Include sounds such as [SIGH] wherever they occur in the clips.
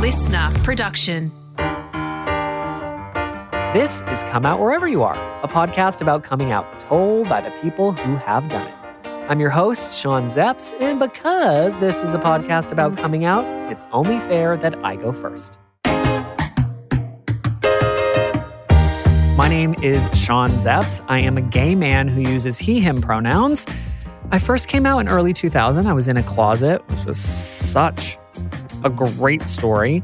LiSTNR production. This is Come Out Wherever You Are, a podcast about coming out told by the people who have done it. I'm your host, Sean Szeps, and because this is a podcast about coming out, it's only fair that I go first. My name is Sean Szeps. I am a gay man who uses he, him pronouns. I first came out in early 2000. I was in a closet, which was such a great story.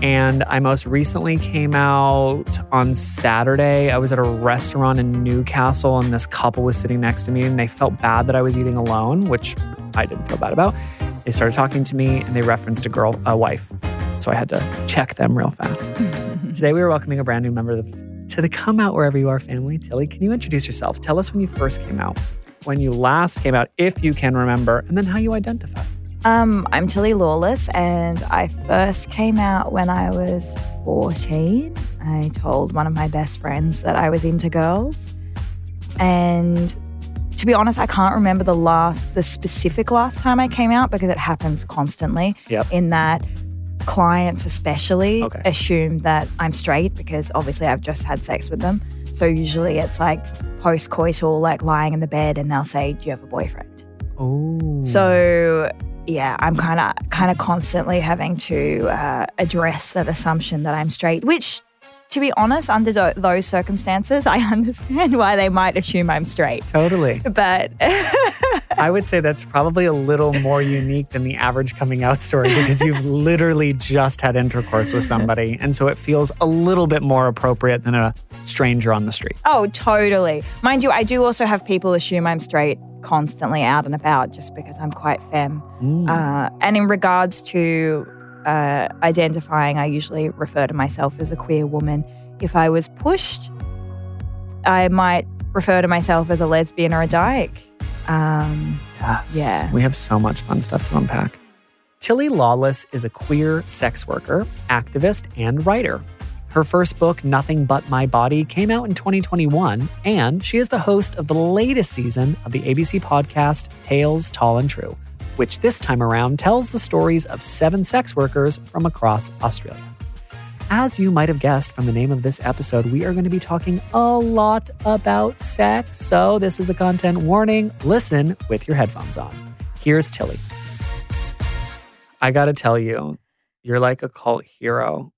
And I most recently came out on Saturday. I was at a restaurant in Newcastle, and this couple was sitting next to me, and they felt bad that I was eating alone, which I didn't feel bad about. They started talking to me, and they referenced a girl, a wife. So I had to check them real fast. [LAUGHS] Today, we are welcoming a brand new member of the, to the Come Out Wherever You Are family. Tilly, can you introduce yourself? Tell us when you first came out, when you last came out, if you can remember, and then how you identify. Um, I'm Tilly Lawless, and I first came out when I was 14. I told one of my best friends that I was into girls. And to be honest, I can't remember the last, the specific last time I came out because it happens constantly. Yep. In that clients, especially, Okay. assume that I'm straight because obviously I've just had sex with them. So usually it's like post coital, like lying in the bed, and they'll say, Do you have a boyfriend? Oh. So yeah, I'm kind of kind of constantly having to uh, address that assumption that I'm straight, which. To be honest, under tho- those circumstances, I [LAUGHS] understand why they might assume I'm straight. totally. But [LAUGHS] I would say that's probably a little more unique than the average coming out story because you've [LAUGHS] literally just had intercourse with somebody. And so it feels a little bit more appropriate than a stranger on the street. oh, totally. Mind you, I do also have people assume I'm straight constantly out and about just because I'm quite femme. Mm. Uh, and in regards to uh, identifying, I usually refer to myself as a queer woman. If I was pushed, I might refer to myself as a lesbian or a dyke. Um, Yes. Yeah. We have so much fun stuff to unpack. Tilly Lawless is a queer sex worker, activist, and writer. Her first book, Nothing But My Body, came out in 2021, and she is the host of the latest season of the ABC podcast Tales Tall and True, which this time around tells the stories of seven sex workers from across Australia. As you might have guessed from the name of this episode, we are going to be talking a lot about sex. So, this is a content warning. Listen with your headphones on. Here's Tilly. I got to tell you, you're like a cult hero.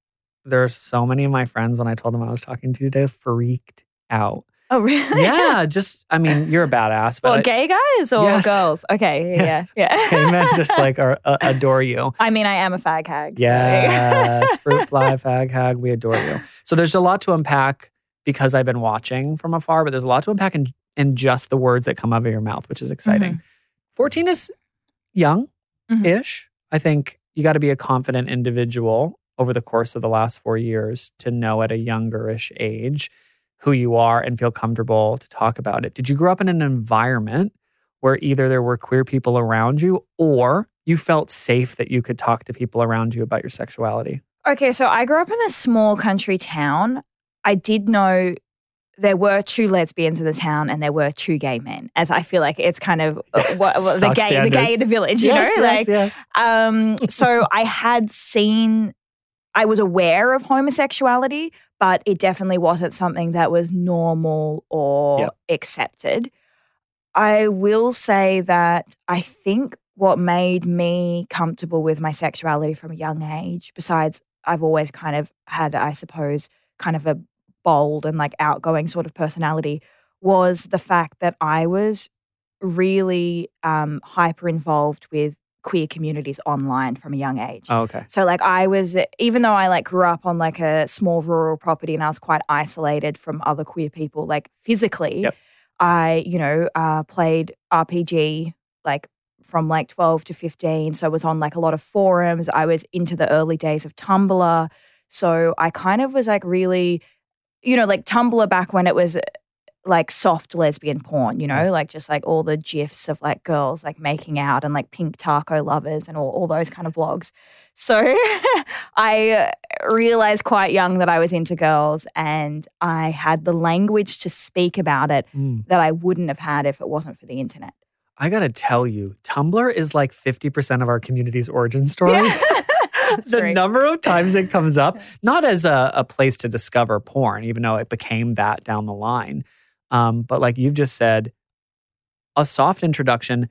There's so many of my friends, when I told them I was talking to you today, freaked out. Oh, really? Yeah, just, I mean, you're a badass, but Well, I- gay guys or Yes. girls? Okay, Yes. yeah, yeah. [LAUGHS] gay men just like are, uh, adore you. I mean, I am a fag hag. so- Yes, [LAUGHS] fruit fly, fag hag, we adore you. So there's a lot to unpack because I've been watching from afar, but there's a lot to unpack in, in just the words that come out of your mouth, which is exciting. 14 is young ish. I think you got to be a confident individual over the course of the last four years to know at a youngerish age who you are and feel comfortable to talk about it. Did you grow up in an environment where either there were queer people around you or you felt safe that you could talk to people around you about your sexuality? Okay, so I grew up in a small country town. I did know there were two lesbians in the town and there were two gay men, as I feel like it's kind of uh, [LAUGHS] what, what, the gay, the gay in the village, you know, like yes. Um, so [LAUGHS] I had seen, I was aware of homosexuality, but it definitely wasn't something that was normal or Yep. accepted. I will say that I think what made me comfortable with my sexuality from a young age, besides I've always kind of had, I suppose, kind of a bold and like outgoing sort of personality, was the fact that I was really um, hyper involved with queer communities online from a young age. Oh, okay. So like I was even though I like grew up on like a small rural property and I was quite isolated from other queer people like physically, Yep. I, you know, uh played RPG like from like 12 to 15. So I was on like a lot of forums. I was into the early days of Tumblr. So I kind of was like really, you know, like Tumblr back when it was like soft lesbian porn, you know, Yes. like just like all the gifs of like girls like making out and like pink taco lovers and all, all those kind of blogs. So [LAUGHS] I realized quite young that I was into girls and I had the language to speak about it Mm. that I wouldn't have had if it wasn't for the internet. I got to tell you, Tumblr is like 50% of our community's origin story. [LAUGHS] [LAUGHS] That's the true. number of times it comes up, not as a, a place to discover porn, even though it became that down the line. Um, but like you've just said, a soft introduction,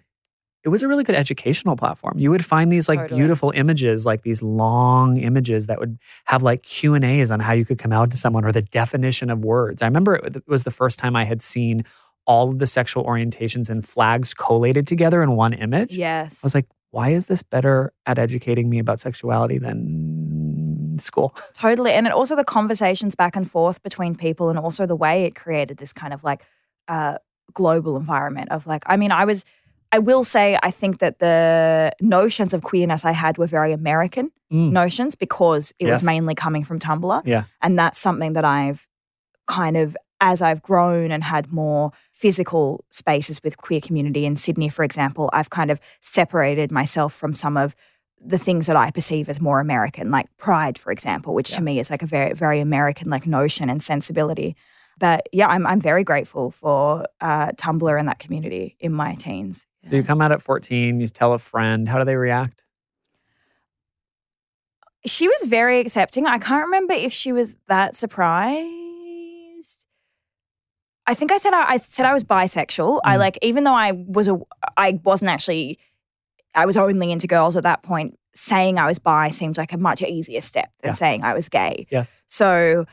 it was a really good educational platform. You would find these like Totally. beautiful images, like these long images that would have like Q and A's on how you could come out to someone or the definition of words. I remember it was the first time I had seen all of the sexual orientations and flags collated together in one image. Yes. I was like, why is this better at educating me about sexuality than school? [LAUGHS] Totally. And it also the conversations back and forth between people and also the way it created this kind of like uh, global environment of like, I mean, I was, I will say, I think that the notions of queerness I had were very American Mm. notions because it Yes. was mainly coming from Tumblr. Yeah. And that's something that I've kind of, as I've grown and had more physical spaces with queer community in Sydney, for example, I've kind of separated myself from some of the things that I perceive as more American, like pride, for example, which Yeah. to me is like a very, very American like notion and sensibility. But yeah, I'm I'm very grateful for uh, Tumblr and that community in my teens. So you come out at 14, you tell a friend. How do they react? she was very accepting. I can't remember if she was that surprised. I think I said I, I said I was bisexual. I Mm. like even though I was a I wasn't actually I was only into girls at that point. Saying I was bi seemed like a much easier step than Yeah. saying I was gay. Yes. So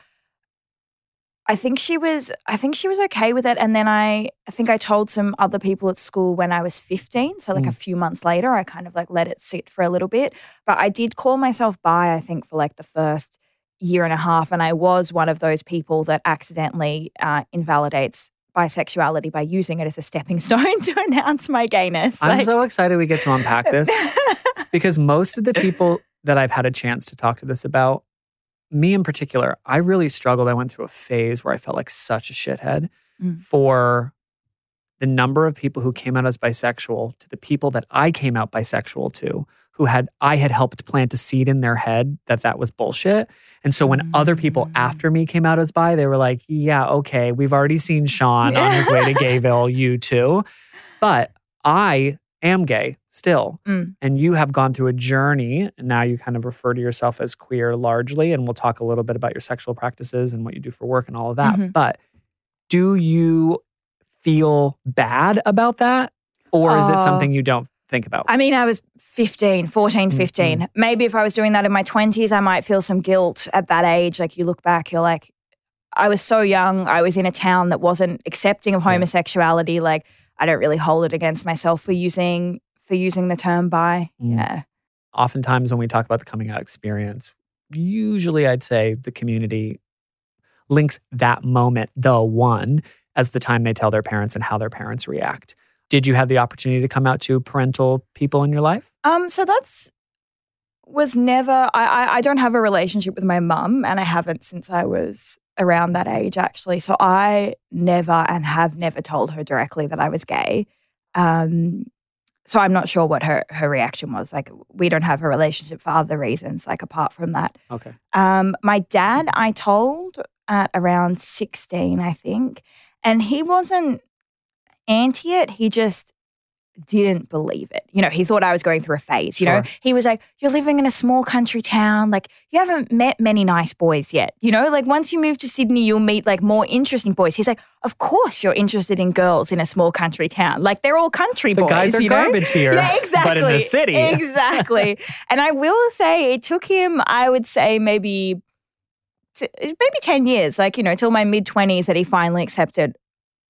I think she was I think she was okay with it and then I I think I told some other people at school when I was 15 so like a few months later I kind of like let it sit for a little bit but I did call myself bi I think for like the first year and a half and I was one of those people that accidentally uh, invalidates bisexuality by using it as a stepping [LAUGHS] stone to announce my gayness I'm Like- so excited we get to unpack [LAUGHS] this because most of the people that I've had a chance to talk to this about, me in particular, I really struggled. I went through a phase where I felt like such a shithead Mm. for the number of people who came out as bisexual to the people that I came out bisexual to who had I had helped plant a seed in their head that that was bullshit. And so when other people Mm. after me came out as bi, they were like, "Yeah, okay, we've already seen Sean on his way to [LAUGHS] Gayville, you too." But I am gay still. Mm. And you have gone through a journey. And now you kind of refer to yourself as queer largely. And we'll talk a little bit about your sexual practices and what you do for work and all of that. Mhm. But do you feel bad about that? Or is it Oh. something you don't think about? I mean, I was 15, 14, Mm, 15. Maybe if I was doing that in my 20s, I might feel some guilt at that age. Like you look back, you're like, I was so young. I was in a town that wasn't accepting of Yeah. homosexuality. Like I don't really hold it against myself for using for using the term bi. Mm. Yeah. Oftentimes, when we talk about the coming out experience, usually I'd say the community links that moment, the one, as the time they tell their parents and how their parents react. Did you have the opportunity to come out to parental people in your life? Um, so that's was never I, I I don't have a relationship with my mum and I haven't since I was around that age actually. So I never and have never told her directly that I was gay. Um so I'm not sure what her her reaction was. Like we don't have a relationship for other reasons, like apart from that. Okay. Um, my dad, I told at around 16, I think, and he wasn't anti it. He just didn't believe it. You know, he thought I was going through a phase. You know, he was like, You're living in a small country town. Like, you haven't met many nice boys yet. You know, like once you move to Sydney, you'll meet like more interesting boys. He's like, Of course, you're interested in girls in a small country town. Like, they're all country The boys. guys are you know? garbage here, Yeah, exactly. [LAUGHS] but in the city. [LAUGHS] Exactly. and I will say it took him, I would say, maybe t- maybe 10 years, like, you know, till my mid 20s that he finally accepted,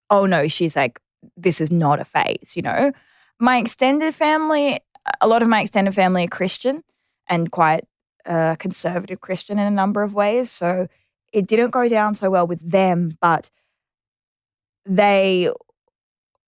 oh no, she's like, this is not a phase, you know? My extended family, a lot of my extended family are Christian and quite uh, conservative Christian in a number of ways. So it didn't go down so well with them, but they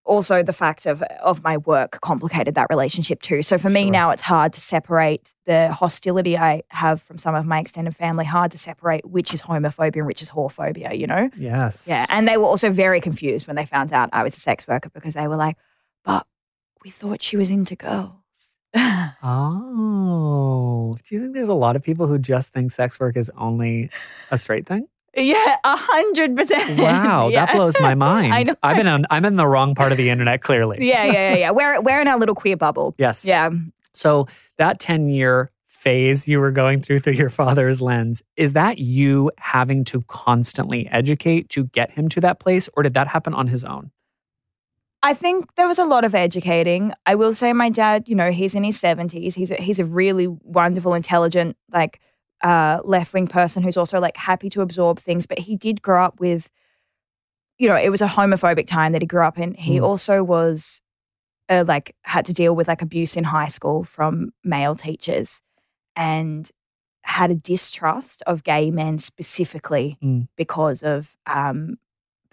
also the fact of of my work complicated that relationship too. So for me Sure. now it's hard to separate the hostility I have from some of my extended family, hard to separate which is homophobia and which is whorephobia, you know? Yes. Yeah. And they were also very confused when they found out I was a sex worker because they were like, but we thought she was into girls. [LAUGHS] Oh, do you think there's a lot of people who just think sex work is only a straight thing? Yeah, a hundred percent. [LAUGHS] Wow, Yeah. that blows my [LAUGHS] mind. I know. I've been on, I'm in the wrong part of the internet, clearly. [LAUGHS] Yeah, yeah, yeah, yeah. We're we're in our little queer bubble. Yes. Yeah. So that 10 year phase you were going through through your father's lens, is that you having to constantly educate to get him to that place, or did that happen on his own? I think there was a lot of educating. I will say my dad, you know, he's in his 70s. He's a, he's a really wonderful, intelligent, like uh, left wing person who's also like happy to absorb things. But he did grow up with, you know, it was a homophobic time that he grew up in. He mm. also was uh, like had to deal with like abuse in high school from male teachers and had a distrust of gay men specifically mm. because of um,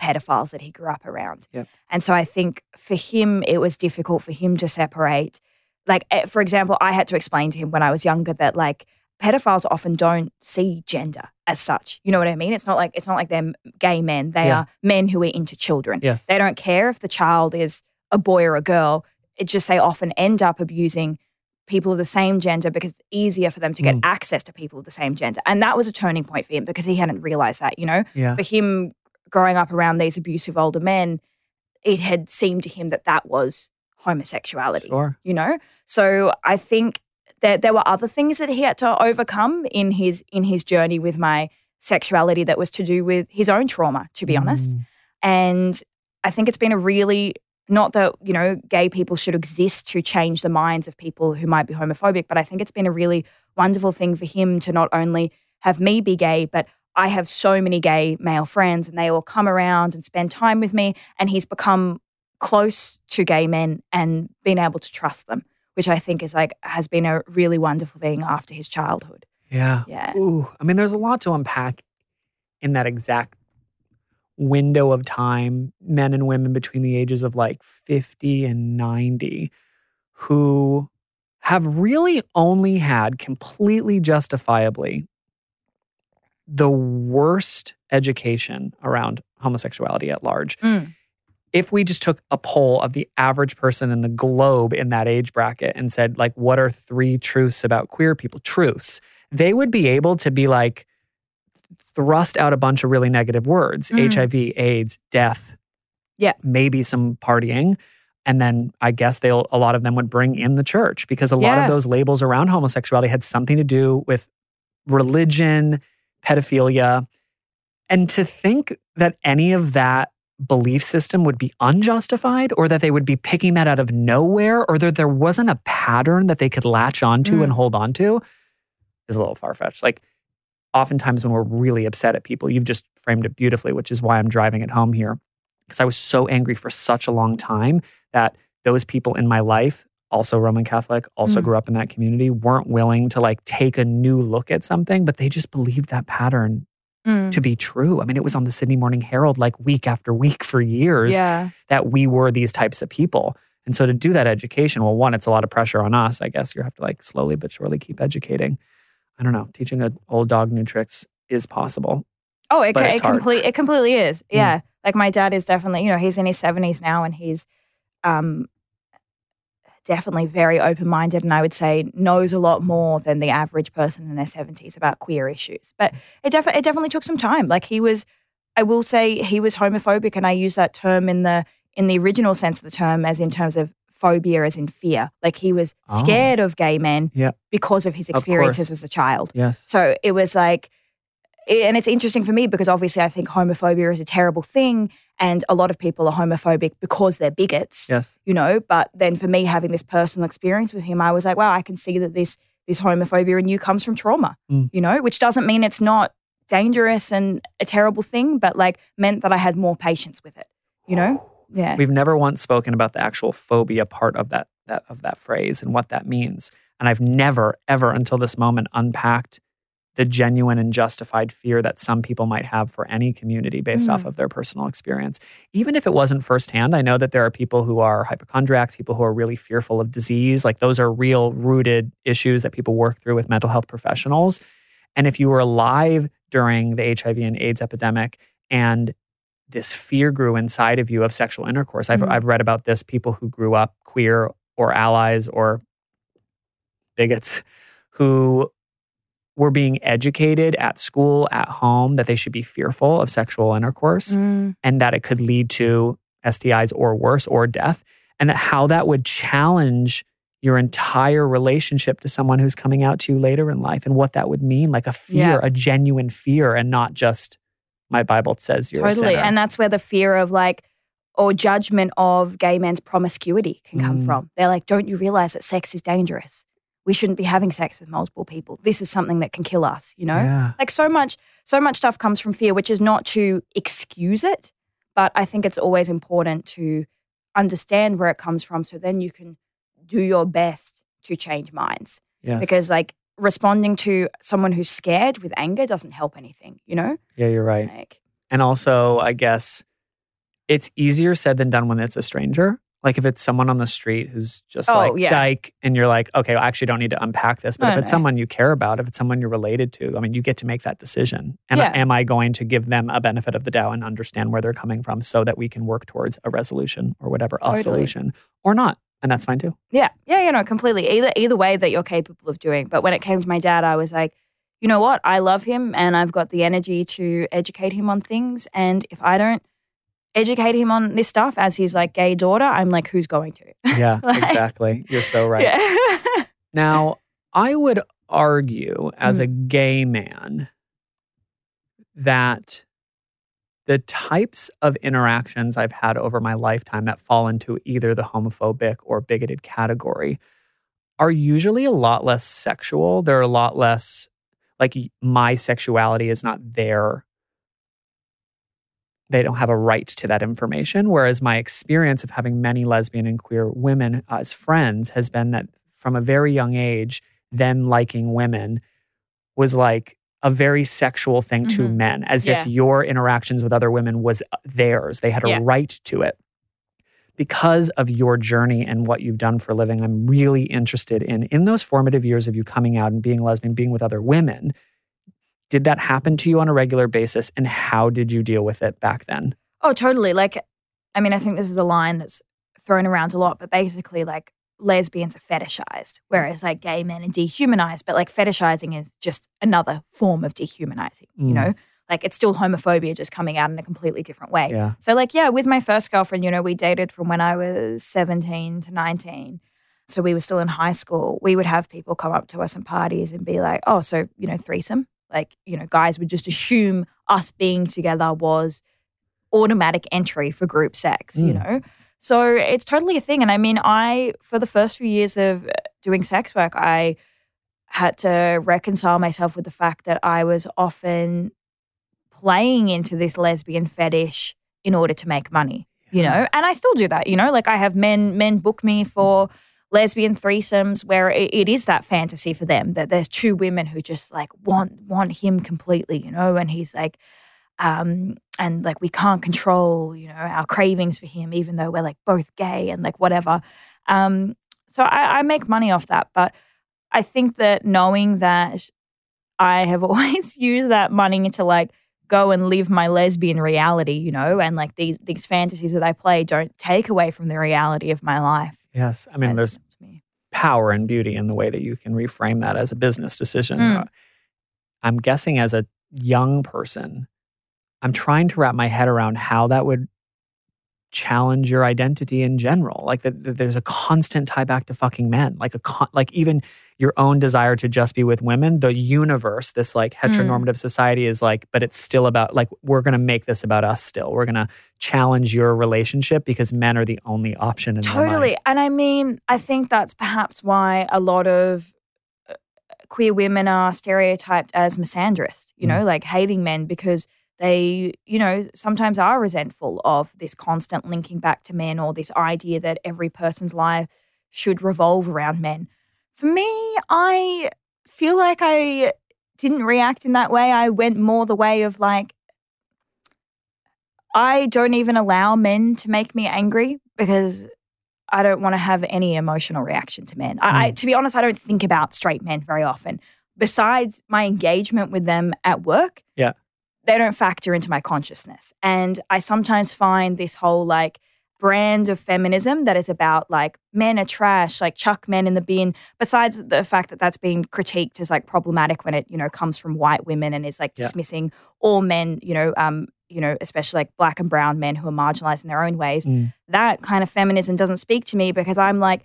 pedophiles that he grew up around. Yep. And so I think for him, it was difficult for him to separate. Like, eh, for example, I had to explain to him when I was younger that, like, pedophiles often don't see gender as such. You know what I mean? It's not like it's not like they're gay men. They yeah. are men who are into children. Yes. They don't care if the child is a boy or a girl. It just they often end up abusing people of the same gender because it's easier for them to get mm. access to people of the same gender. And that was a turning point for him because he hadn't realized that, you know? Yeah. For him growing up around these abusive older men, it had seemed to him that that was homosexuality. Sure. You know? So I think that there were other things that he had to overcome in his in his journey with my sexuality that was to do with his own trauma, to be mm. honest. And I think it's been a really not that, you know, gay people should exist to change the minds of people who might be homophobic, but I think it's been a really wonderful thing for him to not only have me be gay, but I have so many gay male friends and they all come around and spend time with me. And he's become close to gay men and been able to trust them, which I think is like, has been a really wonderful thing after his childhood. Yeah. Yeah. Ooh. I mean, there's a lot to unpack in that exact window of time, men and women between the ages of like 50 and 90 who have really only had completely justifiably the worst education around homosexuality at large. Mm. If we just took a poll of the average person in the globe in that age bracket and said, like, what are three truths about queer people? Truths, they would be able to be like, thrust out a bunch of really negative words mm. HIV, AIDS, death, yeah, maybe some partying. And then I guess they'll a lot of them would bring in the church because a lot yeah. of those labels around homosexuality had something to do with religion, pedophilia. And to think that any of that belief system would be unjustified or that they would be picking that out of nowhere or that there wasn't a pattern that they could latch onto mm. and hold onto is a little far fetched. Like, oftentimes when we're really upset at people, you've just framed it beautifully, which is why I'm driving it home here. Because I was so angry for such a long time that those people in my life also Roman Catholic, also mm. grew up in that community, weren't willing to like take a new look at something, but they just believed that pattern mm. to be true. I mean, it was on the Sydney Morning Herald like week after week for years yeah. that we were these types of people. And so to do that education, well, one, it's a lot of pressure on us. I guess you have to like slowly but surely keep educating. I don't know, teaching an old dog new tricks is possible. Oh, it, it, complete, it completely is. Mm. Yeah. Mm. Like my dad is definitely, you know, he's in his 70s now and he's um, definitely very open minded and I would say knows a lot more than the average person in their 70s about queer issues. But it, def- it definitely took some time. Like he was, I will say he was homophobic and I use that term in the in the original sense of the term as in terms of phobia as in fear. Like he was oh. scared of gay men yeah. because of his experiences of as a child. Yes. So it was like and it's interesting for me because obviously I think homophobia is a terrible thing and a lot of people are homophobic because they're bigots. Yes. You know, but then for me having this personal experience with him, I was like, wow, I can see that this this homophobia in you comes from trauma. Mm. You know, which doesn't mean it's not dangerous and a terrible thing, but like meant that I had more patience with it. You know? Yeah. We've never once spoken about the actual phobia part of that that of that phrase and what that means. And I've never, ever until this moment unpacked the genuine and justified fear that some people might have for any community based mm. off of their personal experience. Even if it wasn't firsthand, I know that there are people who are hypochondriacs, people who are really fearful of disease. Like those are real rooted issues that people work through with mental health professionals. And if you were alive during the HIV and AIDS epidemic and this fear grew inside of you of sexual intercourse, I've, mm. I've read about this people who grew up queer or allies or bigots who were being educated at school, at home, that they should be fearful of sexual intercourse mm. and that it could lead to STIs or worse or death. And that how that would challenge your entire relationship to someone who's coming out to you later in life and what that would mean like a fear, Yeah. a genuine fear, and not just my Bible says you're totally. And that's where the fear of like, or judgment of gay men's promiscuity can come Mm. from. They're like, don't you realize that sex is dangerous? We shouldn't be having sex with multiple people. This is something that can kill us, you know? Yeah. Like so much, so much stuff comes from fear, which is not to excuse it, but I think it's always important to understand where it comes from so then you can do your best to change minds. Yes. Because like responding to someone who's scared with anger doesn't help anything, you know? yeah, you're right. Like And also, I guess it's easier said than done when it's a stranger. Like if it's someone on the street who's just Oh, like yeah. dyke and you're like, okay, I actually don't need to unpack this. But No, if it's no. someone you care about, if it's someone you're related to, I mean, you get to make that decision. And Yeah. am I going to give them a benefit of the doubt and understand where they're coming from so that we can work towards a resolution or whatever, a Totally. solution or not? And that's fine too. Yeah, yeah, you know, completely. Either either way that you're capable of doing. But when it came to my dad, I was like, you know what? I love him, and I've got the energy to educate him on things. And if I don't educate him on this stuff as his like gay daughter, I'm like, who's going to? [LAUGHS] Yeah, Like- exactly. You're so right. Yeah. [LAUGHS] Now, I would argue as Mm. a gay man that the types of interactions I've had over my lifetime that fall into either the homophobic or bigoted category are usually a lot less sexual. They're a lot less like my sexuality is not there. They don't have a right to that information. Whereas my experience of having many lesbian and queer women as friends has been that from a very young age, them liking women was like a very sexual thing to Mhm. men, as Yeah. if your interactions with other women was uh, theirs. They had a Yeah. right to it. Because of your journey and what you've done for a living, I'm really interested in in those formative years of you coming out and being lesbian, being with other women. Did that happen to you on a regular basis, and how did you deal with it back then? Oh, totally. Like, I mean, I think this is a line that's thrown around a lot, but basically, like, lesbians are fetishized, whereas like gay men are dehumanized. But like, fetishizing is just another form of dehumanizing, you Mm. know? Like, it's still homophobia just coming out in a completely different way. Yeah, So, like, yeah, with my first girlfriend, you know, we dated from when I was 17 to 19. So, we were still in high school. We would have people come up to us in parties and be like, oh, so, you know, threesome. Like, you know, guys would just assume us being together was automatic entry for group sex, you Mm. know? So, it's totally a thing. And I mean, I, for the first few years of uh, doing sex work, I had to reconcile myself with the fact that I was often playing into this lesbian fetish in order to make money, you know? And I still do that, you know? Like I have men men book me for lesbian threesomes where it, it is that fantasy for them that there's two women who just like want want him completely, you know? And he's like um and like we can't control, you know, our cravings for him even though we're like both gay and like whatever. Um so I, I make money off that, but I think that knowing that I have [LAUGHS] always used that money to like go and live my lesbian reality, you know, and like these these fantasies that I play don't take away from the reality of my life. Yes. I mean, That's there's me. power and beauty in the way that you can reframe that as a business decision. Mm. I'm guessing as a young person, I'm trying to wrap my head around how that would challenge your identity in general. Like that, that there's a constant tie back to fucking men. Like a con- like even your own desire to just be with women. The universe, this like Mm. heteronormative society, is like, but it's still about like we're gonna make this about us. Still, we're gonna challenge your relationship because men are the only option in their mind. Totally. And I mean, I think that's perhaps why a lot of uh, queer women are stereotyped as misandrist, you know, like hating men because they, you know, sometimes are resentful of this constant linking back to men or this idea that every person's life should revolve around men. For me, I feel like I didn't react in that way. I went more the way of like, I don't even allow men to make me angry because I don't want to have any emotional reaction to men. I, I, hmm. to be honest, I don't think about straight men very often. Besides my engagement with them at work, Yeah. They don't factor into my consciousness. And I sometimes find this whole like brand of feminism that is about like men are trash, like chuck men in the bin. Besides the fact that that's being critiqued as like problematic when it you know comes from white women and is like Yeah. dismissing all men, you know, um, you know, especially like black and brown men who are marginalized in their own ways Mm. that kind of feminism doesn't speak to me because I'm like,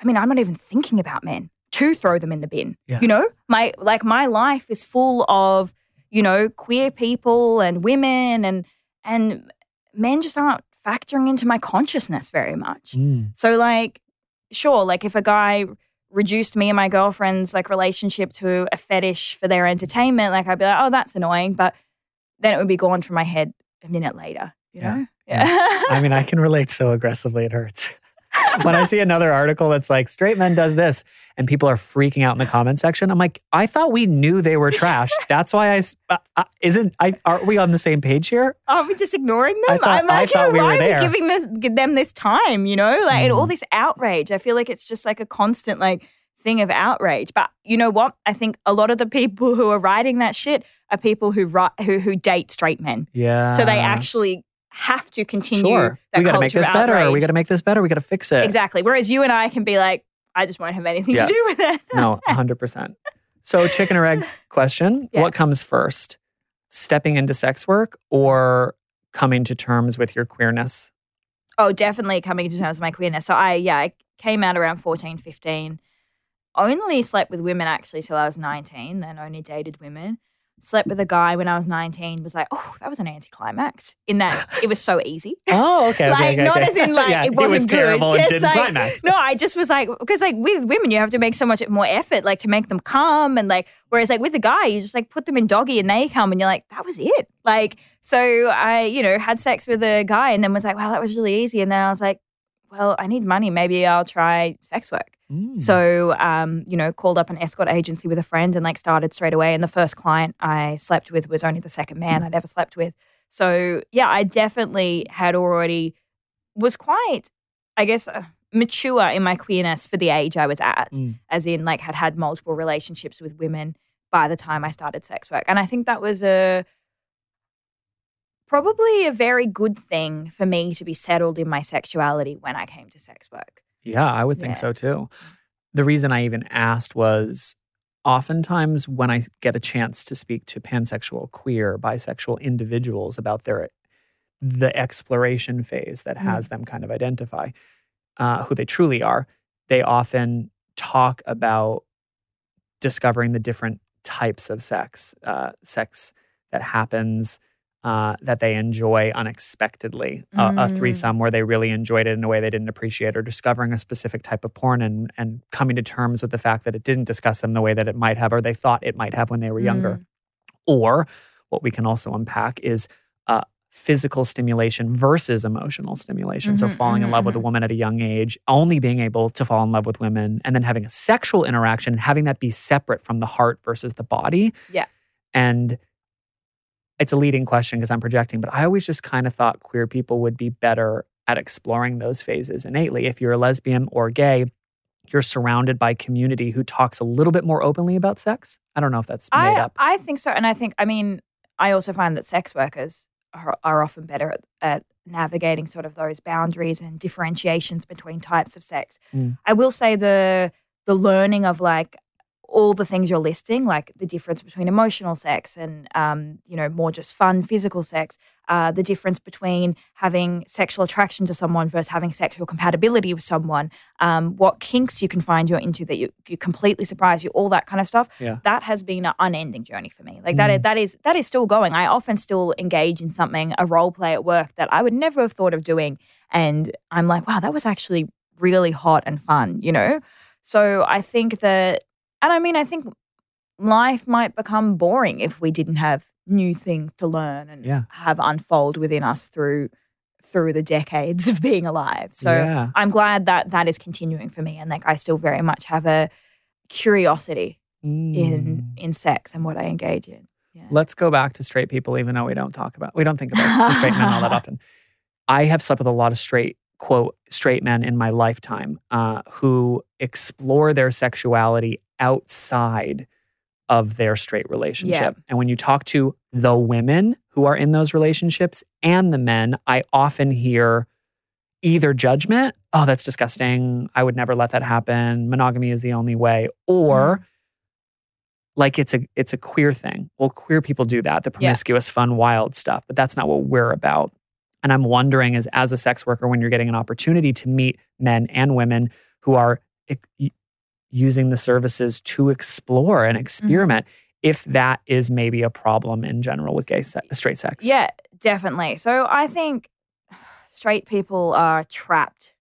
I mean, I'm not even thinking about men to throw them in the bin. Yeah. You know, my like my life is full of you know queer people and women and and men just aren't factoring into my consciousness very much. Mm. So like, sure, like if a guy reduced me and my girlfriend's like relationship to a fetish for their entertainment, like I'd be like, oh, that's annoying, but then it would be gone from my head a minute later. You Yeah. know? Yeah. I mean, I [LAUGHS] can relate so aggressively, it hurts. When I see another article that's like, straight men does this, and people are freaking out in the comment section, I'm like, I thought we knew they were trash. [LAUGHS] That's why I uh, uh, isn't, I, aren't we on the same page here? Are we just ignoring I them? thought- I'm like, I thought we were why there. are we giving this, give them this time? You know, like and all Mm. this outrage. I feel like it's just like a constant like thing of outrage. But you know what? I think a lot of the people who are writing that shit are people who write who who date straight men. Yeah. so they actually have to continue Sure. that We got to make this better. We got to make this better. We got to fix it. exactly. Whereas you and I can be like, I just won't have anything Yeah. to do with it. No, [LAUGHS] 100%. So, chicken or egg [LAUGHS] question Yeah. What comes first? Stepping into sex work or coming to terms with your queerness? Oh, definitely coming to terms with my queerness. So I, yeah, I came out around 14, 15. Only slept with women actually till I was 19, then only dated women. Slept with a guy when I was 19, was like, oh, that was an anticlimax in that it was so easy. [LAUGHS] Oh, okay. like, okay, not okay. as in like Yeah, it wasn't was good. terrible and just like, climax. No, I just was like, because like with women, you have to make so much more effort, like to make them come. And like, whereas like with the guy, you just like put them in doggy and they come and you're like, that was it. Like, so I, you know, had sex with a guy and then was like, wow, that was really easy. And then I was like, well, I need money. Maybe I'll try sex work. Mm. So, um, you know, called up an escort agency with a friend and like started straight away. And the first client I slept with was only the second man I'd ever slept with. So, yeah, I definitely had already was quite, I guess, uh, mature in my queerness for the age I was at, Mm. as in like had had multiple relationships with women by the time I started sex work. And I think that was a probably a very good thing for me to be settled in my sexuality when I came to sex work. Yeah, I would think Yeah. so too. The reason I even asked was oftentimes when I get a chance to speak to pansexual, queer, bisexual individuals about their the exploration phase that has them kind of identify uh, who they truly are, they often talk about discovering the different types of sex, uh, sex that happens uh, that they enjoy unexpectedly. A- A, Mm. threesome where they really enjoyed it in a way they didn't appreciate, or discovering a specific type of porn and and coming to terms with the fact that it didn't discuss them the way that it might have, or they thought it might have when they were younger. Mm. Or what we can also unpack is uh, physical stimulation versus emotional stimulation. so Mhm, falling in mhm, love with a mhm. woman at a young age, only being able to fall in love with women, and then having a sexual interaction, having that be separate from the heart versus the body. Yeah. And it's a leading question because I'm projecting, but I always just kind of thought queer people would be better at exploring those phases innately. If you're a lesbian or gay, you're surrounded by community who talks a little bit more openly about sex. I don't know if that's made I, up. I think so. And I think, I mean, I also find that sex workers are, are often better at, at navigating sort of those boundaries and differentiations between types of sex. Mm. I will say the the learning of like all the things you're listing, like the difference between emotional sex and, um, you know, more just fun physical sex, uh, the difference between having sexual attraction to someone versus having sexual compatibility with someone, um, what kinks you can find you're into that you, you completely surprise you, all that kind of stuff. Yeah. That has been an unending journey for me. Like that, is, that is that is still going. I often still engage in something, a role play at work that I would never have thought of doing, and I'm like, wow, that was actually really hot and fun, you know. So I think that, and I mean, I think life might become boring if we didn't have new things to learn and Yeah. have unfold within us through through the decades [LAUGHS] of being alive. So yeah. I'm glad that that is continuing for me, and like I still very much have a curiosity in Mm. in sex and what I engage in. Yeah. Let's go back to straight people, even though we don't talk about, we don't think about straight men all that [LAUGHS] often. I have slept with a lot of straight, quote, straight men in my lifetime uh, who explore their sexuality outside of their straight relationship. And when you talk to the women who are in those relationships and the men, I often hear either judgment, oh, that's disgusting. I would never let that happen. Monogamy is the only way. Or mm-hmm. like it's a it's a queer thing. Well, queer people do that, the Yeah. promiscuous, fun, wild stuff, but that's not what we're about. And I'm wondering as as a sex worker when you're getting an opportunity to meet men and women who are using the services to explore and experiment if that is maybe a problem in general with gay se- straight sex. Yeah, definitely. So I think straight people are trapped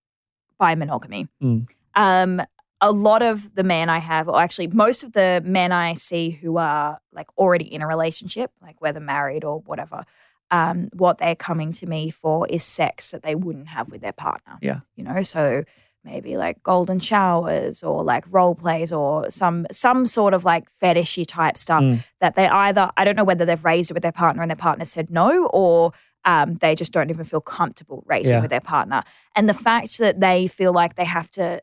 by monogamy. Mm. Um, a lot of the men I have, or actually most of the men I see who are like already in a relationship, like whether married or whatever, um, what they're coming to me for is sex that they wouldn't have with their partner. Yeah. You know, so maybe like golden showers or like role plays or some some sort of like fetishy type stuff Mm. that they either I don't know whether they've raised it with their partner and their partner said no or um, they just don't even feel comfortable raising Yeah. with their partner. And the fact that they feel like they have to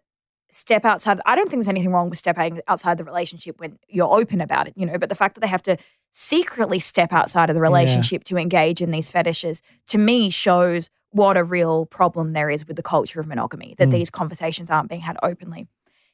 step outside, I don't think there's anything wrong with stepping outside the relationship when you're open about it, you know, but the fact that they have to secretly step outside of the relationship to engage in these fetishes to me shows what a real problem there is with the culture of monogamy, that Mm. these conversations aren't being had openly.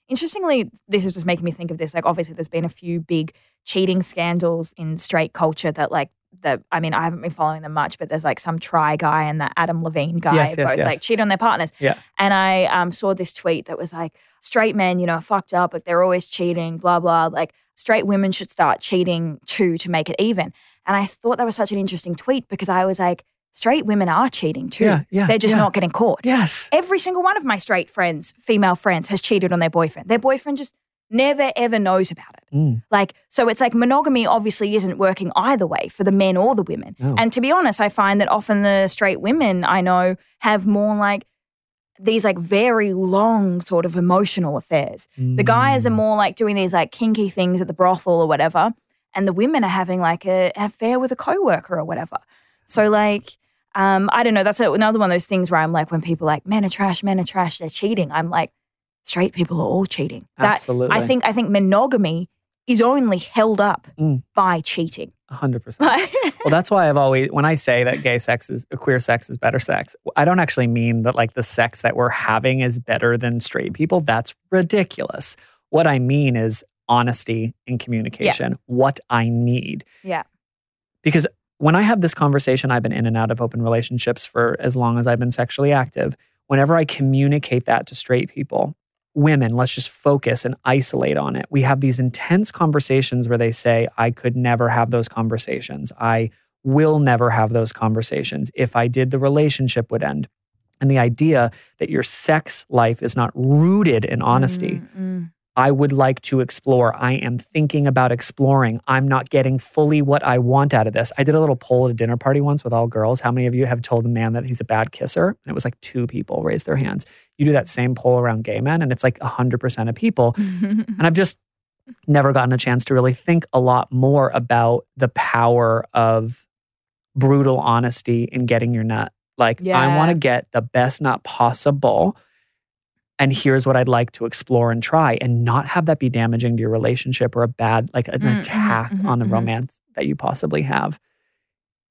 Interestingly, this is just making me think of this. Like, obviously, there's been a few big cheating scandals in straight culture that, like, the I mean, I haven't been following them much, but there's like some try guy and that Adam Levine guy Yes, yes, both yes. like cheat on their partners. Yeah. And I um, saw this tweet that was like, straight men, you know, fucked up, like they're always cheating, blah, blah. Like straight women should start cheating too to make it even. And I thought that was such an interesting tweet because I was like, straight women are cheating too. Yeah, yeah, They're just yeah. not getting caught. Yes. Every single one of my straight friends, female friends, has cheated on their boyfriend. Their boyfriend just never ever knows about it. Mm. Like, so it's like monogamy obviously isn't working either way for the men or the women. No. And to be honest, I find that often the straight women I know have more like these like very long sort of emotional affairs. The guys are Mm. more like doing these like kinky things at the brothel or whatever, and the women are having like a an affair with a coworker or whatever. So like, um, I don't know. That's a, another one of those things where I'm like, when people are like men are trash, men are trash, they're cheating. I'm like, straight people are all cheating. That Absolutely. I think I think monogamy is only held up Mm. by cheating. Hundred percent. Well, that's why I've always, when I say that gay sex is, queer sex is better sex, I don't actually mean that like the sex that we're having is better than straight people. That's ridiculous. What I mean is honesty and communication, what I need. Yeah. Because when I have this conversation, I've been in and out of open relationships for as long as I've been sexually active. Whenever I communicate that to straight people, women, let's just focus and isolate on it. We have these intense conversations where they say, I could never have those conversations. I will never have those conversations. If I did, the relationship would end. And the idea that your sex life is not rooted in honesty, Mm, mm. I would like to explore. I am thinking about exploring. I'm not getting fully what I want out of this. I did a little poll at a dinner party once with all girls. How many of you have told a man that he's a bad kisser? And it was like two people raised their hands. You do that same poll around gay men, and it's like 100% of people. [LAUGHS] And I've just never gotten a chance to really think a lot more about the power of brutal honesty in getting your nut. Like, I want to get the best nut possible. And here's what I'd like to explore and try, and not have that be damaging to your relationship or a bad, like an Mm, mhm, attack mhm, on the mhm. romance that you possibly have.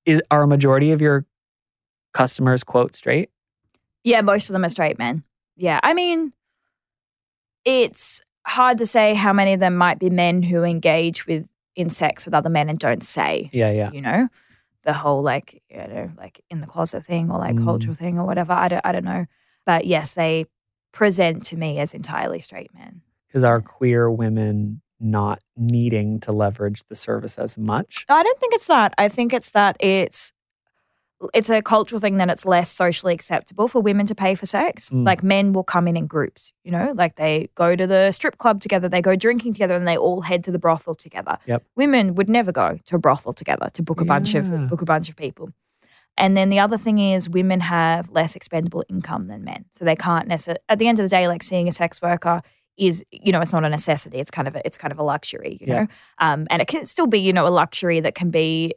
Is are a majority of your customers quote straight? Yeah, most of them are straight men. Yeah. I mean, it's hard to say how many of them might be men who engage with in sex with other men and don't say, Yeah, yeah. you know, the whole like, you know, like in the closet thing or like Mm. cultural thing or whatever. I don't I don't know. But yes, they present to me as entirely straight men. Because are queer women not needing to leverage the service as much? No, I don't think it's that. I think it's that it's it's a cultural thing that it's less socially acceptable for women to pay for sex. Mm. Like men will come in in groups, you know, like they go to the strip club together, they go drinking together, and they all head to the brothel together. Yep. Women would never go to a brothel together to book a bunch of book a bunch of people. And then the other thing is women have less expendable income than men. So they can't necessarily at the end of the day, like seeing a sex worker is, you know, it's not a necessity. It's kind of a, it's kind of a luxury, you Yeah. know. Um, and it can still be, you know, a luxury that can be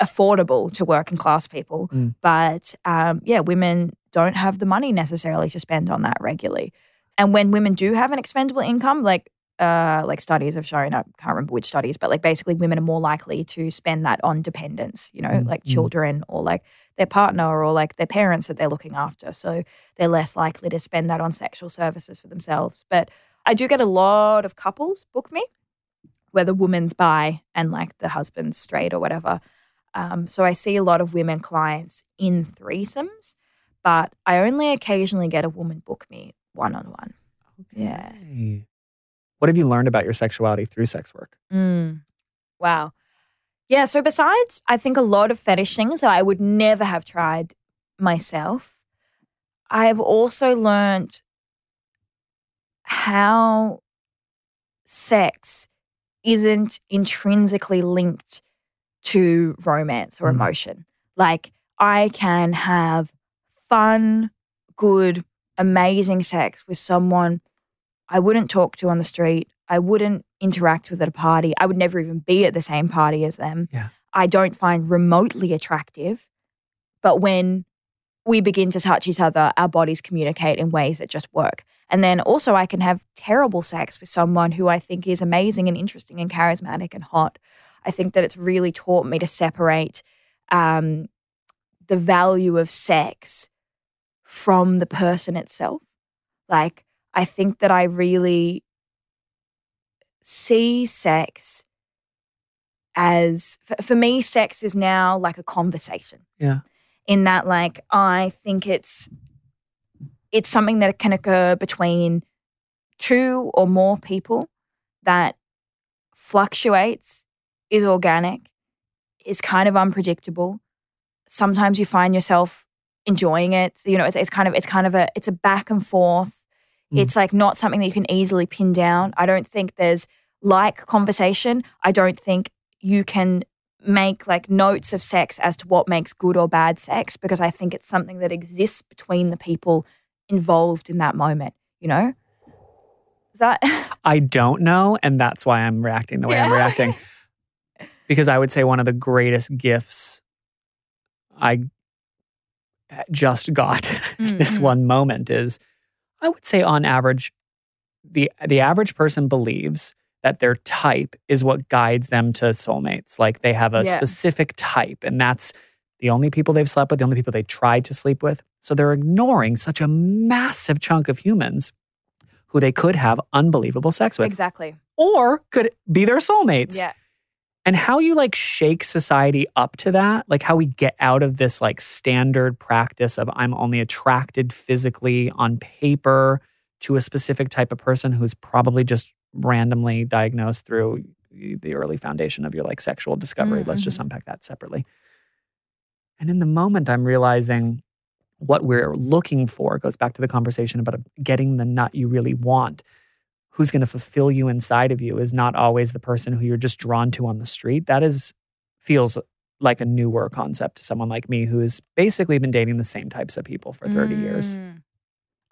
affordable to working class people. Mm. But um, yeah, women don't have the money necessarily to spend on that regularly. And when women do have an expendable income, like uh, like studies have shown, I can't remember which studies, but like basically women are more likely to spend that on dependents, you know, Mm, like mm. children or like their partner or like their parents that they're looking after. So they're less likely to spend that on sexual services for themselves. But I do get a lot of couples book me where the woman's bi and like the husband's straight or whatever. Um, so I see a lot of women clients in threesomes, but I only occasionally get a woman book me one on one. Yeah. What have you learned about your sexuality through sex work? Mm. Wow. Yeah. So, besides, I think a lot of fetish things that I would never have tried myself, I've also learned how sex isn't intrinsically linked to romance or Mm. emotion. Like, I can have fun, good, amazing sex with someone I wouldn't talk to on the street. I wouldn't interact with at a party. I would never even be at the same party as them. Yeah. I don't find remotely attractive. But when we begin to touch each other, our bodies communicate in ways that just work. And then also, I can have terrible sex with someone who I think is amazing and interesting and charismatic and hot. I think that it's really taught me to separate um, the value of sex from the person itself. Like, I think that I really see sex as, for, for me, sex is now like a conversation. Yeah. In that, like, I think it's it's something that can occur between two or more people that fluctuates, is organic, is kind of unpredictable. Sometimes you find yourself enjoying it. You know, it's, it's kind of it's kind of a it's a back and forth. Mm. It's like not something that you can easily pin down. I don't think there's like conversation. I don't think you can make like notes of sex as to what makes good or bad sex because I think it's something that exists between the people involved in that moment, you know? Is that [LAUGHS] I don't know. And that's why I'm reacting the way I'm reacting. [LAUGHS] Because I would say one of the greatest gifts I just got [LAUGHS] this Mhm. one moment is I would say on average, the the average person believes that their type is what guides them to soulmates. Like they have a Yeah. specific type, and that's the only people they've slept with, the only people they tried to sleep with. So they're ignoring such a massive chunk of humans who they could have unbelievable sex with exactly? or could be their soulmates. Yeah. And how you like shake society up to that, like how we get out of this like standard practice of I'm only attracted physically on paper to a specific type of person who's probably just randomly diagnosed through the early foundation of your like sexual discovery. Let's just mm-hmm. unpack that separately. And in the moment, I'm realizing what we're looking for goes back to the conversation about getting the nut you really want who's going to fulfill you inside of you is not always the person who you're just drawn to on the street. That is feels like a newer concept to someone like me who has basically been dating the same types of people for 30 years. Mm.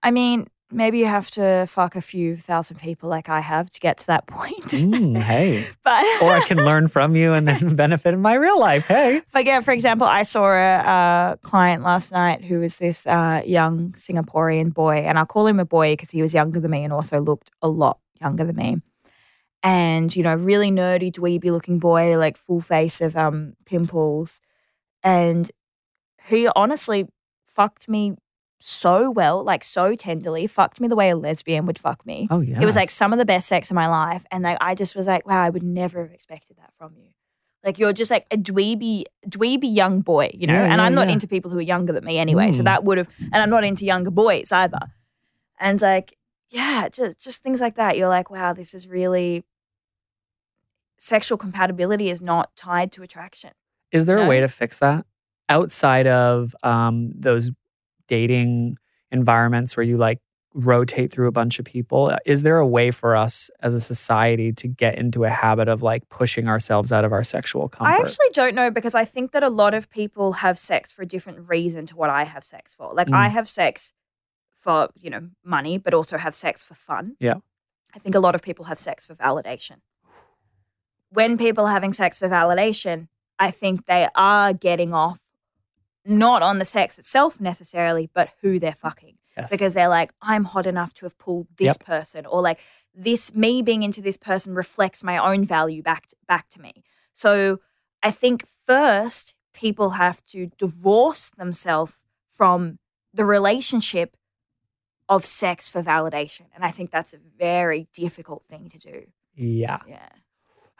I mean, maybe you have to fuck a few thousand people like I have to get to that point. Mm, hey. [LAUGHS] but Or I can learn from you and then [LAUGHS] benefit in my real life. Hey. But yeah, for example, I saw a, a client last night who was this uh, young Singaporean boy, and I'll call him a boy because he was younger than me and also looked a lot younger than me. And you know, really nerdy, dweeby looking boy, like full face of um pimples, and he honestly fucked me so well, like so tenderly, fucked me the way a lesbian would fuck me. Oh, yeah. It was like some of the best sex of my life. And like I just was like, wow, I would never have expected that from you. Like you're just like a dweeby, dweeby young boy, you know? Yeah, and yeah, I'm not yeah. into people who are younger than me anyway. So Mm. that would have and I'm not into younger boys either. And like, yeah, just just things like that. You're like, wow, this is really sexual compatibility is not tied to attraction. Is there a way to fix that outside of um, those dating environments where you like rotate through a bunch of people? Is there a way for us as a society to get into a habit of like pushing ourselves out of our sexual comfort? I actually don't know because I think that a lot of people have sex for a different reason to what I have sex for. Like Mm. I have sex for, you know, money, but also have sex for fun. Yeah. I think a lot of people have sex for validation. When people are having sex for validation, I think they are getting off not on the sex itself necessarily, but who they're mm. fucking yes. because they're like, I'm hot enough to have pulled this Yep. person, or like this me being into this person reflects my own value back to, back to me. So I think first people have to divorce themselves from the relationship of sex for validation, and I think that's a very difficult thing to do. yeah. Yeah.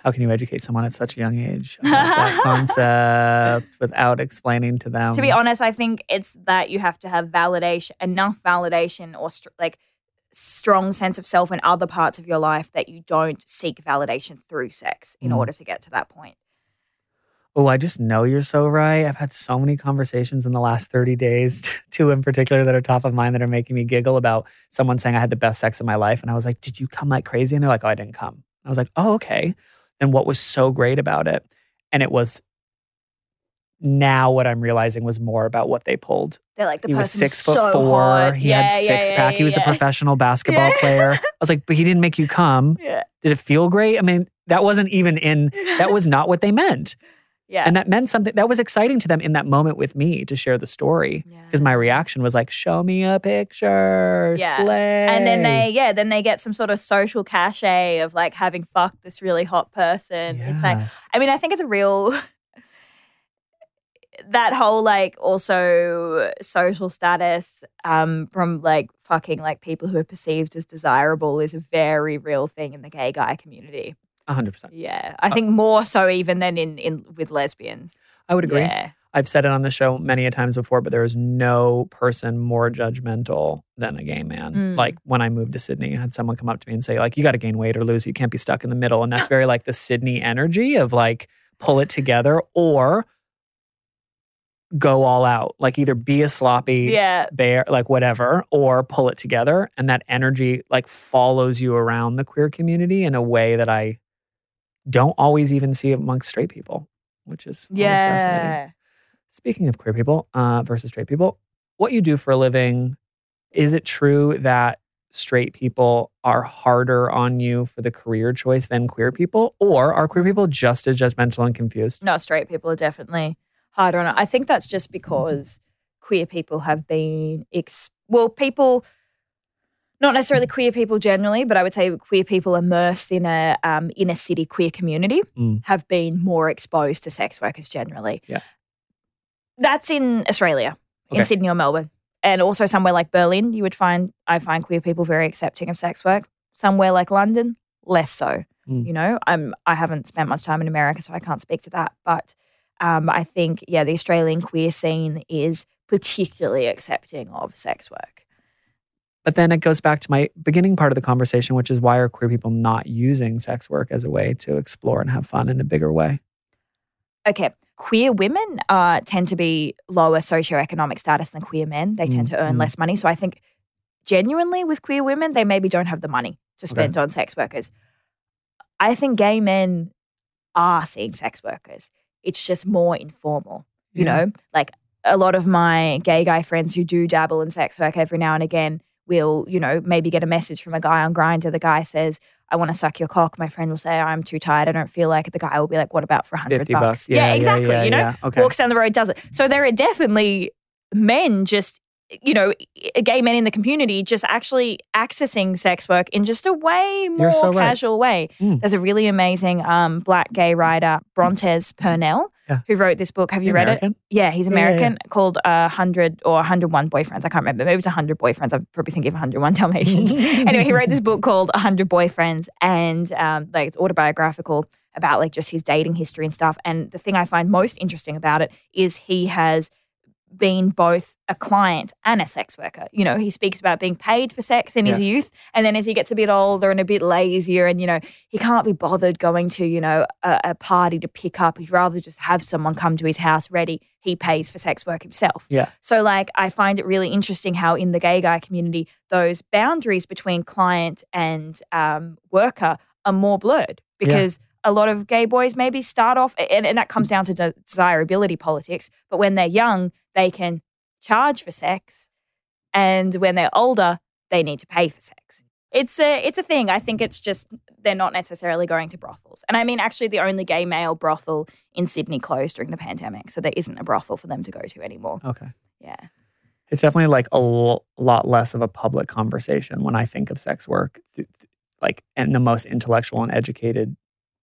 How can you educate someone at such a young age that [LAUGHS] concept without explaining to them? to be honest, I think it's that you have to have validation, enough validation, or str- like strong sense of self in other parts of your life that you don't seek validation through sex in Mm. order to get to that point. Oh, I just know you're so right. I've had so many conversations in the last 30 days, [LAUGHS] two in particular that are top of mind that are making me giggle about someone saying I had the best sex of my life. And I was like, Did you come like crazy? And they're like, Oh, I didn't come. I was like, Oh, okay. And what was so great about it? And it was now what I'm realizing was more about what they pulled. They're like the he was six foot so four. hot. He Yeah, had six yeah, pack. yeah, he was a professional basketball [LAUGHS] player. I was like, but he didn't make you come. Yeah. Did it feel great? I mean, that wasn't even in, that was not what they meant. Yeah. And that meant something that was exciting to them in that moment with me to share the story. Because my reaction was like, show me a picture. Yeah. Slay. and then they yeah then they get some sort of social cachet of like having fucked this really hot person it's like Yes. i mean i think it's a real [LAUGHS] that whole like also social status um from like fucking like people who are perceived as desirable is a very real thing in the gay guy community 100%. yeah i think more so even than in in with lesbians I would agree. yeah I've said it on the show many a times before, but there is no person more judgmental than a gay man. Mm. Like when I moved to Sydney, I had someone come up to me and say, like, you got to gain weight or lose. You can't be stuck in the middle. And that's [GASPS] very like the Sydney energy of like pull it together or go all out. Like either be a sloppy yeah bear, like whatever, or pull it together. And that energy like follows you around the queer community in a way that I don't always even see amongst straight people, which is yeah Speaking of queer people uh, versus straight people, what you do for a living, is it true that straight people are harder on you for the career choice than queer people? Or are queer people just as judgmental and confused? no, straight people are definitely harder on it. I think that's just because queer people have been, ex- well, people, not necessarily queer people generally, but I would say queer people immersed in a um, inner city queer community Mm. have been more exposed to sex workers generally. Yeah. That's in Australia, Okay. in Sydney or Melbourne. And also somewhere like Berlin, you would find, I find queer people very accepting of sex work. Somewhere like London, less so. Mm. You know, I'm I haven't spent much time in America, so I can't speak to that. But um, I think, yeah, the Australian queer scene is particularly accepting of sex work. But then it goes back to my beginning part of the conversation, which is why are queer people not using sex work as a way to explore and have fun in a bigger way? Okay, queer women uh, tend to be lower socioeconomic status than queer men. They tend Mm, to earn mm. less money. So I think genuinely with queer women, they maybe don't have the money to spend on sex workers. I think gay men are seeing sex workers. It's just more informal. You Yeah. know, like a lot of my gay guy friends who do dabble in sex work every now and again will, you know, maybe get a message from a guy on Grindr. The guy says, I want to suck your cock. My friend will say, I'm too tired. I don't feel like it. The guy will be like, What about for a hundred bucks? bucks. Yeah, yeah, exactly. yeah, you know, yeah. Okay. walks down the road, does it. So there are definitely men just, you know, gay men in the community just actually accessing sex work in just a way more so right. casual way. Mm. There's a really amazing um, black gay writer, Brontez Purnell, Yeah. who wrote this book. Have you read it? Yeah, he's Yeah, yeah, yeah. American, called uh, 100 or 101 Boyfriends. I can't remember. Maybe it's 100 Boyfriends. I'm probably thinking of 101 Dalmatians. [LAUGHS] anyway, he wrote this book called 100 Boyfriends, and um, like it's autobiographical about like just his dating history and stuff. And the thing I find most interesting about it is he has been both a client and a sex worker. You know, he speaks about being paid for sex in his youth, and then as he gets a bit older and a bit lazier, and you know, he can't be bothered going to you know a, a party to pick up. He'd rather just have someone come to his house ready. He pays for sex work himself. Yeah. So, like, I find it really interesting how in the gay guy community, those boundaries between client and um, worker are more blurred Yeah. because a lot of gay boys maybe start off, and, and that comes down to de- desirability politics. But when they're young, they can charge for sex, and when they're older, they need to pay for sex. It's a it's a thing. I think it's just they're not necessarily going to brothels. And I mean, actually, the only gay male brothel in Sydney closed during the pandemic, so there isn't a brothel for them to go to anymore. Okay. Yeah. It's definitely like a l- lot less of a public conversation when I think of sex work, like in the most intellectual and educated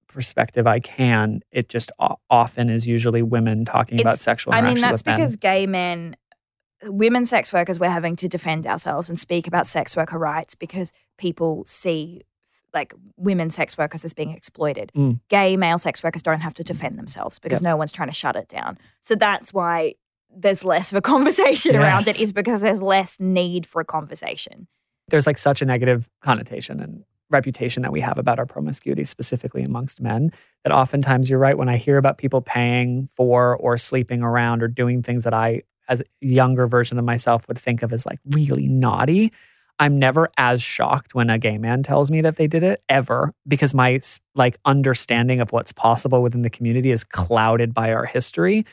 perspective I can. It just often is usually women talking about sexual I mean, that's with men. because gay men, women sex workers, we're having to defend ourselves and speak about sex worker rights because people see like women sex workers as being exploited. Mm. Gay male sex workers don't have to defend themselves because Yep. no one's trying to shut it down. So that's why there's less of a conversation around it is because there's less need for a conversation. There's like such a negative connotation and reputation that we have about our promiscuity, specifically amongst men, that oftentimes you're right. When I hear about people paying for or sleeping around or doing things that I, as a younger version of myself, would think of as like really naughty, I'm never as shocked when a gay man tells me that they did it ever because my like understanding of what's possible within the community is clouded by our history.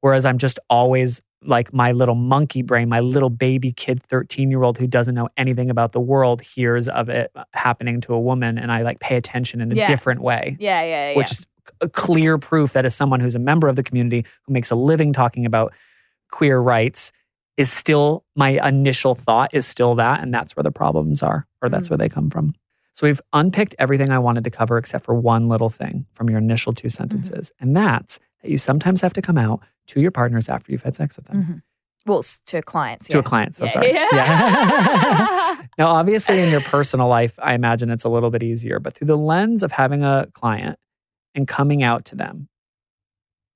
Whereas I'm just always like my little monkey brain, my little baby kid 13 year old who doesn't know anything about the world hears of it happening to a woman and I like pay attention in a Yeah. different way. Yeah, yeah, yeah. Which is a clear proof that as someone who's a member of the community who makes a living talking about queer rights is still my initial thought is still that and that's where the problems are or that's Mm. where they come from. So we've unpicked everything I wanted to cover except for one little thing from your initial two sentences and that's that you sometimes have to come out to your partners after you've had sex with them. Mhm. Well, to clients. To a client, so Yeah, sorry. yeah. Yeah. [LAUGHS] Now, obviously, in your personal life, I imagine it's a little bit easier, but through the lens of having a client and coming out to them,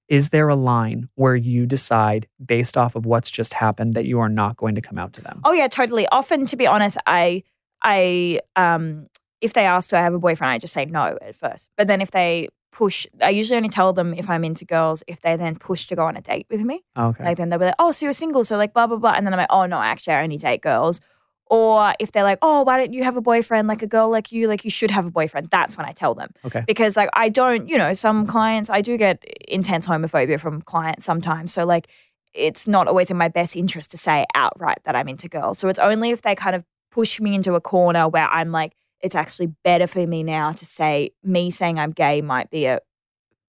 is there a line where you decide based off of what's just happened that you are not going to come out to them? Oh yeah, totally. Often, to be honest, I, I, um, if they ask, do I have a boyfriend? I just say no at first. But then if they push, I usually only tell them if I'm into girls. If they then push to go on a date with me, oh, Okay. like then they'll be like, oh, so you're single, so like blah blah blah, and then I'm like, oh no, actually I only date girls. Or if they're like, oh, why don't you have a boyfriend? Like a girl like you, like you should have a boyfriend. That's when I tell them. Okay. Because like I don't, you know, some clients I do get intense homophobia from clients sometimes. So like it's not always in my best interest to say outright that I'm into girls. So it's only if they kind of push me into a corner where I'm like, it's actually better for me now to say me saying I'm gay might be a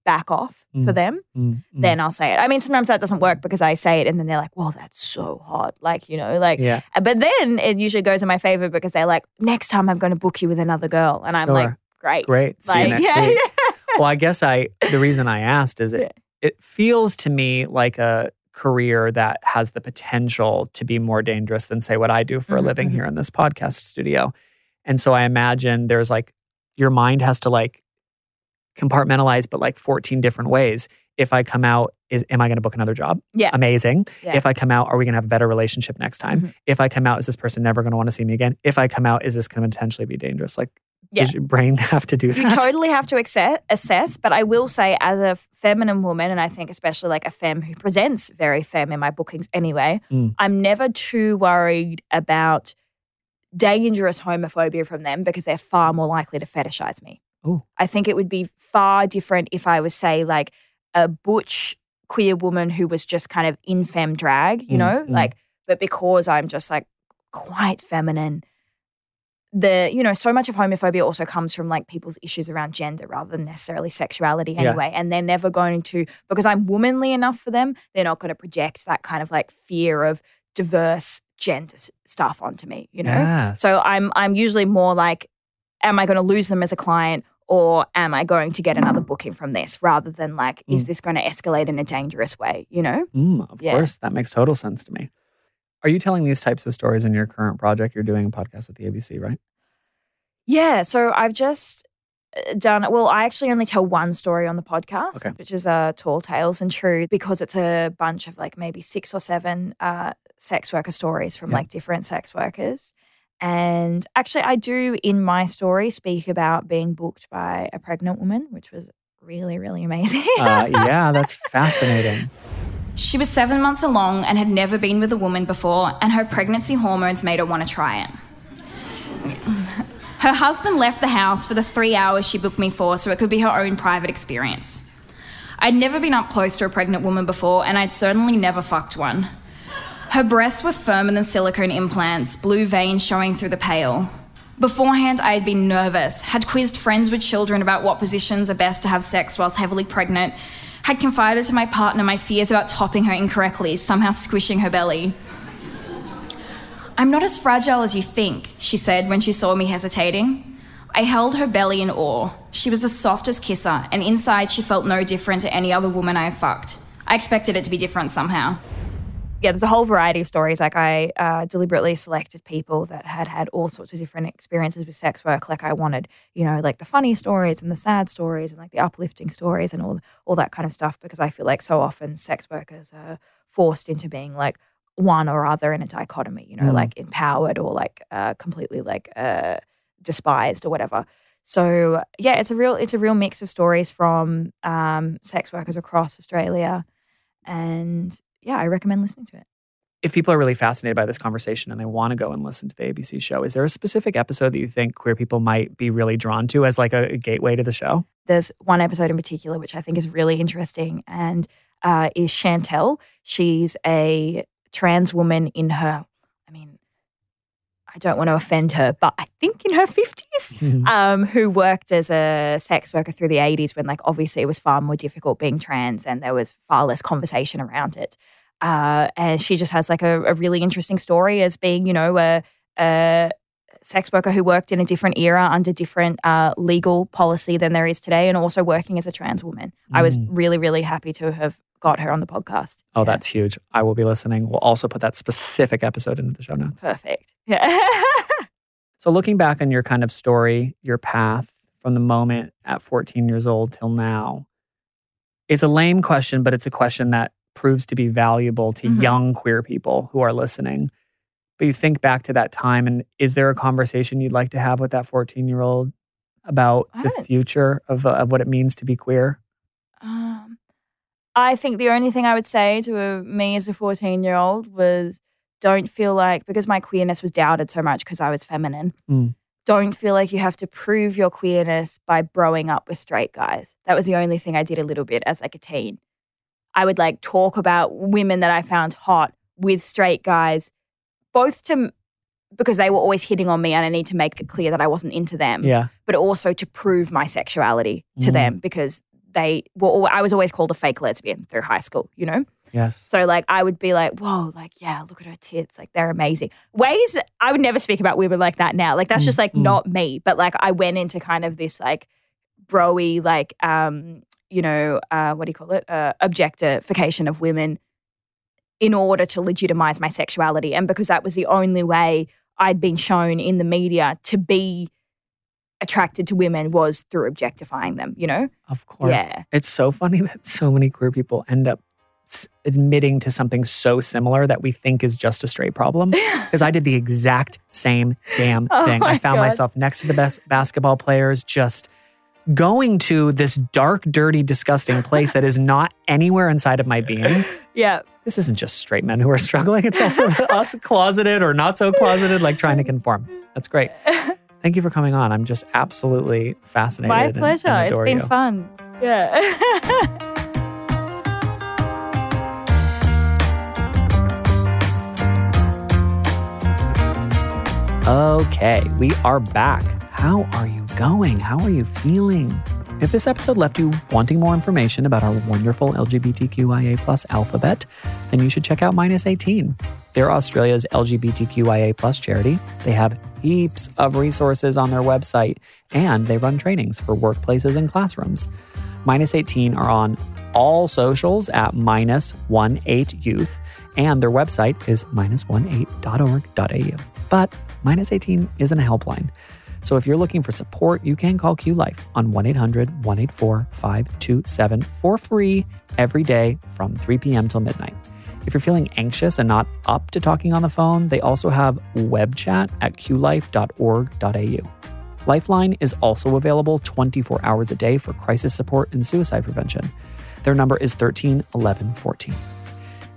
back off for Mm. them, Mm, mm. then I'll say it. I mean, sometimes that doesn't work because I say it and then they're like, "Well, that's so hot," like you know, like. yeah. But then it usually goes in my favor because they're like, "Next time I'm going to book you with another girl," and I'm like, "Great, Great. See you [LAUGHS] next yeah, week. yeah. well, I guess I the reason I asked is it Yeah. it feels to me like a career that has the potential to be more dangerous than say what I do for a Mhm, living mhm. here in this podcast studio. And so I imagine there's like your mind has to like compartmentalize but like 14 different ways. If I come out is am I going to book another job? Yeah. Amazing. Yeah. If I come out are we going to have a better relationship next time? Mhm. If I come out is this person never going to want to see me again? If I come out is this going to potentially be dangerous? Like Yeah. does your brain [LAUGHS] have to do that? You totally have to acce- assess, but I will say, as a feminine woman, and I think especially like a femme who presents very femme in my bookings anyway, Mm. I'm never too worried about dangerous homophobia from them because they're far more likely to fetishize me. Ooh. I think it would be far different if I was, say, like a butch queer woman who was just kind of in femme drag, you Mm, know, mm. like, but because I'm just like quite feminine the you know so much of homophobia also comes from like people's issues around gender rather than necessarily sexuality Yeah. anyway and they're never going to because i'm womanly enough for them they're not going to project that kind of like fear of diverse gender s- stuff onto me you know Yes. so i'm i'm usually more like am i going to lose them as a client or am i going to get another booking from this rather than like is Mm. this going to escalate in a dangerous way you know Mm, of Yeah. course, that makes total sense to me. Are you telling these types of stories in your current project? You're doing a podcast with the ABC, right? Yeah, so I've just done well. I actually only tell one story on the podcast, Okay. which is uh, Tall Tales and Truth, because it's a bunch of like maybe six or seven uh, sex worker stories from Yeah. like different sex workers. And actually, I do in my story speak about being booked by a pregnant woman, which was really, really amazing. Uh, [LAUGHS] yeah, that's fascinating. She was seven months along and had never been with a woman before, and her pregnancy hormones made her want to try it. Her husband left the house for the three hours she booked me for so it could be her own private experience. I'd never been up close to a pregnant woman before, and I'd certainly never fucked one. Her breasts were firmer than silicone implants, blue veins showing through the pale. Beforehand, I had been nervous, had quizzed friends with children about what positions are best to have sex whilst heavily pregnant, had confided to my partner my fears about topping her incorrectly, somehow squishing her belly. I'm not as fragile as you think, she said when she saw me hesitating. I held her belly in awe. She was the softest kisser, and inside she felt no different to any other woman I have fucked. I expected it to be different somehow. yeah, there's a whole variety of stories. Like I uh, deliberately selected people that had had all sorts of different experiences with sex work. Like I wanted, you know, like the funny stories and the sad stories and like the uplifting stories and all all that kind of stuff because I feel like so often sex workers are forced into being like one or other in a dichotomy, you know, Mm. like empowered or like uh, completely like uh, despised or whatever. So yeah, it's a real it's a real mix of stories from um, sex workers across Australia, and yeah, I recommend listening to it. If people are really fascinated by this conversation and they want to go and listen to the ABC show, is there a specific episode that you think queer people might be really drawn to as like a, a gateway to the show? There's one episode in particular which I think is really interesting, and uh, is Chantel. She's a trans woman in her, I mean, I don't want to offend her, but I think in her fifties. um, who worked as a sex worker through the 80s when, like, obviously it was far more difficult being trans and there was far less conversation around it. Uh, and she just has like a, a really interesting story as being, you know, a, a sex worker who worked in a different era under different uh, legal policy than there is today and also working as a trans woman. I was Mm. really, really happy to have got her on the podcast. Oh, Yeah, that's huge. I will be listening. We'll also put that specific episode into the show notes. perfect. Yeah. [LAUGHS] So, looking back on your kind of story, your path from the moment at 14 years old till now, it's a lame question, but it's a question that proves to be valuable to Mhm. young queer people who are listening. But you think back to that time, and is there a conversation you'd like to have with that 14 year old about the future of, uh, of what it means to be queer? I think the only thing I would say to a, me as a 14 year old was don't feel like, because my queerness was doubted so much because I was feminine, Mm. don't feel like you have to prove your queerness by growing up with straight guys. That was the only thing I did a little bit as like a teen. I would like talk about women that I found hot with straight guys, both to, because they were always hitting on me and I need to make it clear that I wasn't into them Yeah. but also to prove my sexuality to Mm. them because they were. al- I was always called a fake lesbian through high school, you know. Yes. So like I would be like, whoa, like yeah, look at her tits, like they're amazing. Ways I would never speak about women like that now. Like that's just like Mm. not me. But like I went into kind of this like broy, like um, you know, uh, what do you call it? Uh, objectification of women in order to legitimize my sexuality, and because that was the only way I'd been shown in the media to be attracted to women was through objectifying them. You know? Of course. Yeah. It's so funny [LAUGHS] that so many queer people end up admitting to something so similar that we think is just a straight problem. [LAUGHS] Because I did the exact same damn [LAUGHS] Oh thing. I found God. myself next to the best basketball players, just going to this dark, dirty, disgusting place that is not anywhere inside of my being. yeah. This isn't just straight men who are struggling. It's also us closeted or not so closeted, like trying to conform. That's great. Thank you for coming on. I'm just absolutely fascinated. My and- and pleasure. It's been you. fun. Yeah. [LAUGHS] Okay, we are back. How are you going? How are you feeling? If this episode left you wanting more information about our wonderful LGBTQIA plus alphabet, then you should check out Minus 18. They're Australia's LGBTQIA plus charity. They have heaps of resources on their website, and they run trainings for workplaces and classrooms. Minus 18 are on all socials at minus 18 youth, and their website is minus18.org.au. But minus 18 isn't a helpline. So if you're looking for support, you can call QLife on 1 800 184 527 for free every day from 3 p.m. till midnight. If you're feeling anxious and not up to talking on the phone, they also have web chat at qlife.org.au. Lifeline is also available 24 hours a day for crisis support and suicide prevention. Their number is 13 11 14.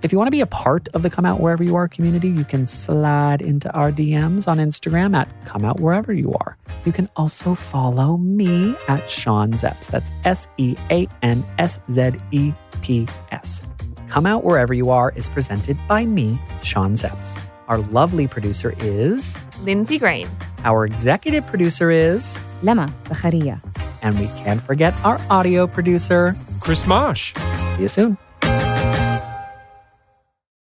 If you want to be a part of the Come Out Wherever You Are community, you can slide into our DMs on Instagram at Come Out Wherever You Are. You can also follow me at Sean Szeps. That's S E A N S Z E P S. Come Out Wherever You Are is presented by me, Sean Szeps. Our lovely producer is, Lindsay Green. our executive producer is, Lema Zacharia. and we can't forget our audio producer. Chris Marsh. See you soon.